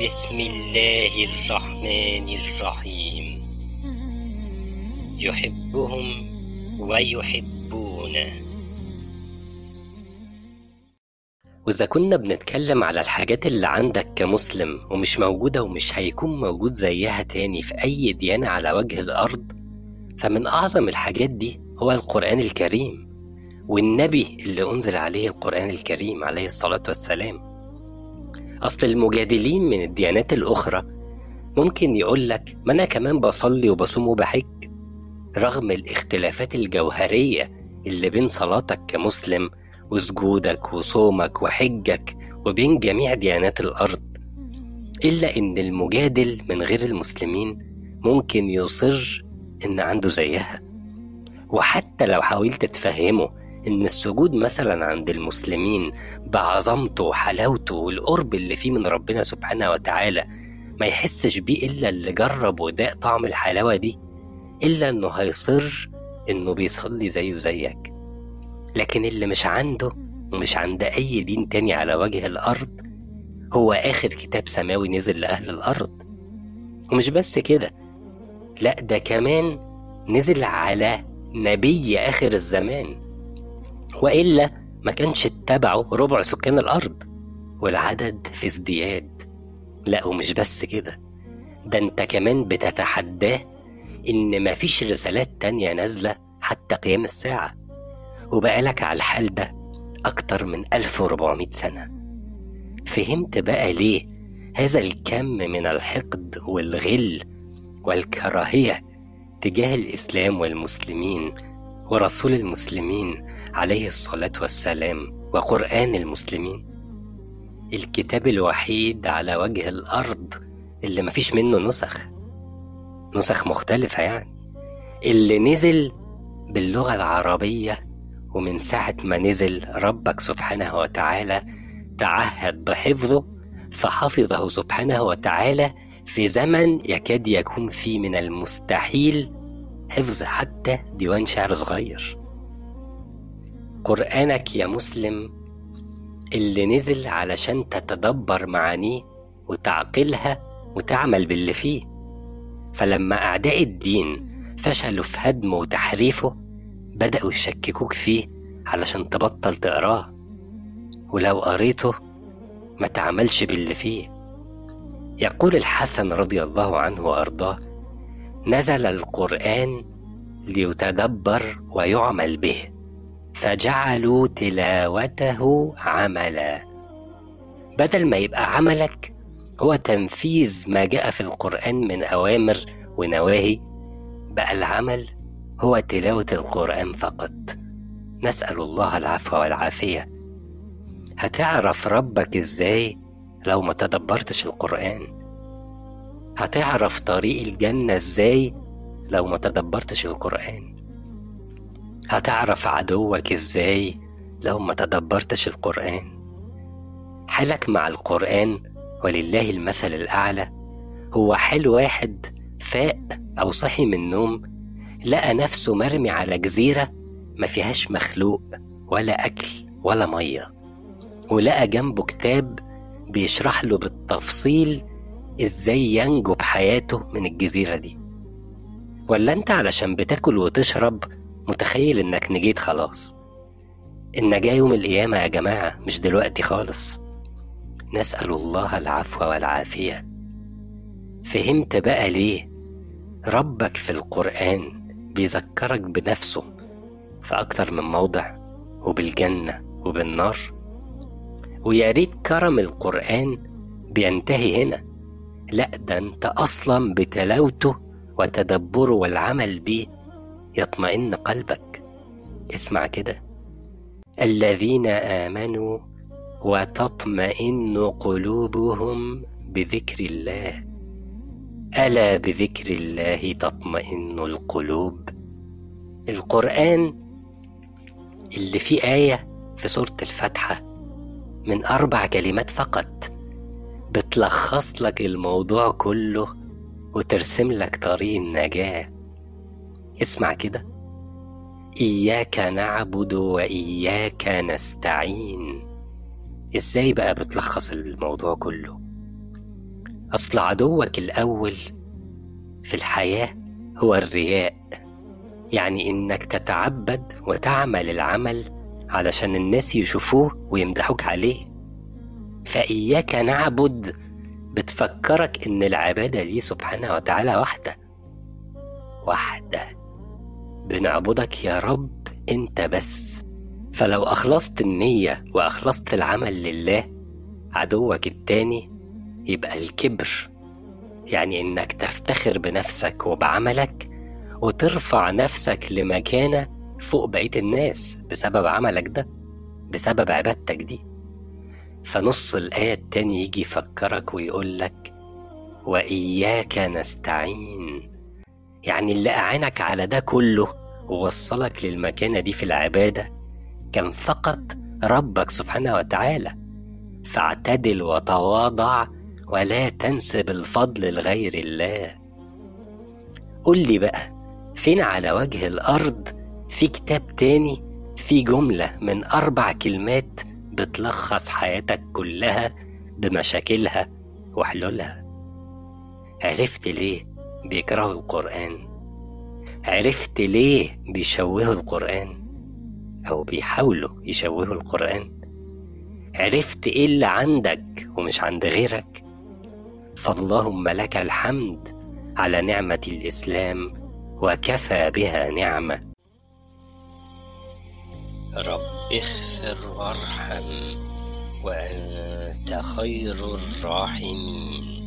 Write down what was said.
بسم الله الرحمن الرحيم. يحبهم ويحبونه. وإذا كنا بنتكلم على الحاجات اللي عندك كمسلم ومش موجودة ومش هيكون موجود زيها تاني في أي ديانة على وجه الأرض فمن أعظم الحاجات دي هو القرآن الكريم. والنبي اللي أنزل عليه القرآن الكريم عليه الصلاة والسلام أصل المجادلين من الديانات الأخرى. ممكن يقولك ما أنا كمان بصلي وبصوم وبحج. رغم الاختلافات الجوهرية اللي بين صلاتك كمسلم وسجودك وصومك وحجك وبين جميع ديانات الأرض إلا إن المجادل من غير المسلمين ممكن يصر إن عنده زيها. وحتى لو حاولت تفهمه إن السجود مثلا عند المسلمين بعظمته وحلاوته والقرب اللي فيه من ربنا سبحانه وتعالى ما يحسش بيه إلا اللي جرب وداق طعم الحلاوة دي إلا إنه هيصر إنه بيصلي زيه زيك. لكن اللي مش عنده ومش عند أي دين تاني على وجه الأرض هو آخر كتاب سماوي نزل لأهل الأرض. ومش بس كده لأ ده كمان نزل على نبي آخر الزمان. وإلا ما كانش اتبعه ربع سكان الأرض والعدد في ازدياد. لا ومش بس كده. ده انت كمان بتتحداه إن مفيش رسالات تانية نازلة حتى قيام الساعة. وبقالك على الحال ده أكتر من 1400 سنة. فهمت بقى ليه هذا الكم من الحقد والغل والكراهية تجاه الإسلام والمسلمين؟ ورسول المسلمين عليه الصلاة والسلام وقرآن المسلمين. الكتاب الوحيد على وجه الأرض اللي مفيش منه نسخ نسخ مختلفة يعني. اللي نزل باللغة العربية ومن ساعة ما نزل ربك سبحانه وتعالى تعهد بحفظه فحفظه سبحانه وتعالى في زمن يكاد يكون فيه من المستحيل حفظ حتى ديوان شعر صغير. قرآنك يا مسلم اللي نزل علشان تتدبر معانيه وتعقلها وتعمل باللي فيه. فلما أعداء الدين فشلوا في هدمه وتحريفه بدأوا يشككوك فيه علشان تبطل تقراه. ولو قريته ما تعملش باللي فيه. يقول الحسن رضي الله عنه وأرضاه نزل القرآن ليتدبر ويعمل به فجعلوا تلاوته عملا. بدل ما يبقى عملك هو تنفيذ ما جاء في القرآن من أوامر ونواهي. بقى العمل هو تلاوة القرآن فقط. نسأل الله العفو والعافية. هتعرف ربك إزاي لو ما تدبرتش القرآن؟ هتعرف طريق الجنة إزاي لو ما تدبرتش القرآن؟ هتعرف عدوك إزاي لو ما تدبرتش القرآن؟ حالك مع القرآن ولله المثل الأعلى. هو حال واحد فاق أو صحي من النوم لقى نفسه مرمي على جزيرة ما فيهاش مخلوق ولا أكل ولا مية ولقى جنبه كتاب بيشرح له بالتفصيل إزاي ينجو بحياته من الجزيرة دي؟ ولا أنت علشان بتاكل وتشرب متخيل إنك نجيت خلاص؟ النجاة يوم القيامة يا جماعة مش دلوقتي خالص. نسأل الله العفو والعافية. فهمت بقى ليه ربك في القرآن بيذكرك بنفسه في أكتر من موضع وبالجنة وبالنار؟ ويا ريت كرم القرآن بينتهي هنا. لا ده انت أصلا بتلاوته وتدبره والعمل بيه. يطمئن قلبك. اسمع كده. الذين آمنوا وتطمئن قلوبهم بذكر الله. ألا بذكر الله تطمئن القلوب؟ القرآن اللي فيه آية في سورة الفاتحة من أربع كلمات فقط. بتلخص لك الموضوع كله وترسم لك طريق النجاة. اسمع كده. إياك نعبد وإياك نستعين. إزاي بقى بتلخص الموضوع كله؟ أصل عدوك الأول في الحياة هو الرياء. يعني إنك تتعبد وتعمل العمل علشان الناس يشوفوه ويمدحوك عليه. فإياك نعبد. بتفكرك إن العبادة ليه سبحانه وتعالى واحدة. واحدة. بنعبدك يا رب أنت بس. فلو أخلصت النية وأخلصت العمل لله عدوك التاني يبقى الكبر. يعني إنك تفتخر بنفسك وبعملك وترفع نفسك لمكانة فوق بقية الناس بسبب عملك ده بسبب عبادتك دي. فنص الآية التاني يجي يفكرك ويقولك وإياك نستعين. يعني اللي أعانك على ده كله ووصلك للمكانة دي في العبادة كان فقط ربك سبحانه وتعالى. فاعتدل وتواضع ولا تنسب الفضل لغير الله. قل لي بقى فين على وجه الأرض في كتاب تاني في جملة من أربع كلمات بتلخص حياتك كلها بمشاكلها وحلولها. عرفت ليه بيكرهوا القرآن؟ عرفت ليه بيشوهوا القرآن؟ أو بيحاولوا يشوهوا القرآن؟ عرفت إيه اللي عندك ومش عند غيرك؟ فاللهم لك الحمد على نعمة الإسلام وكفى بها نعمة رب اغفر وارحم وأنت خير الراحمين.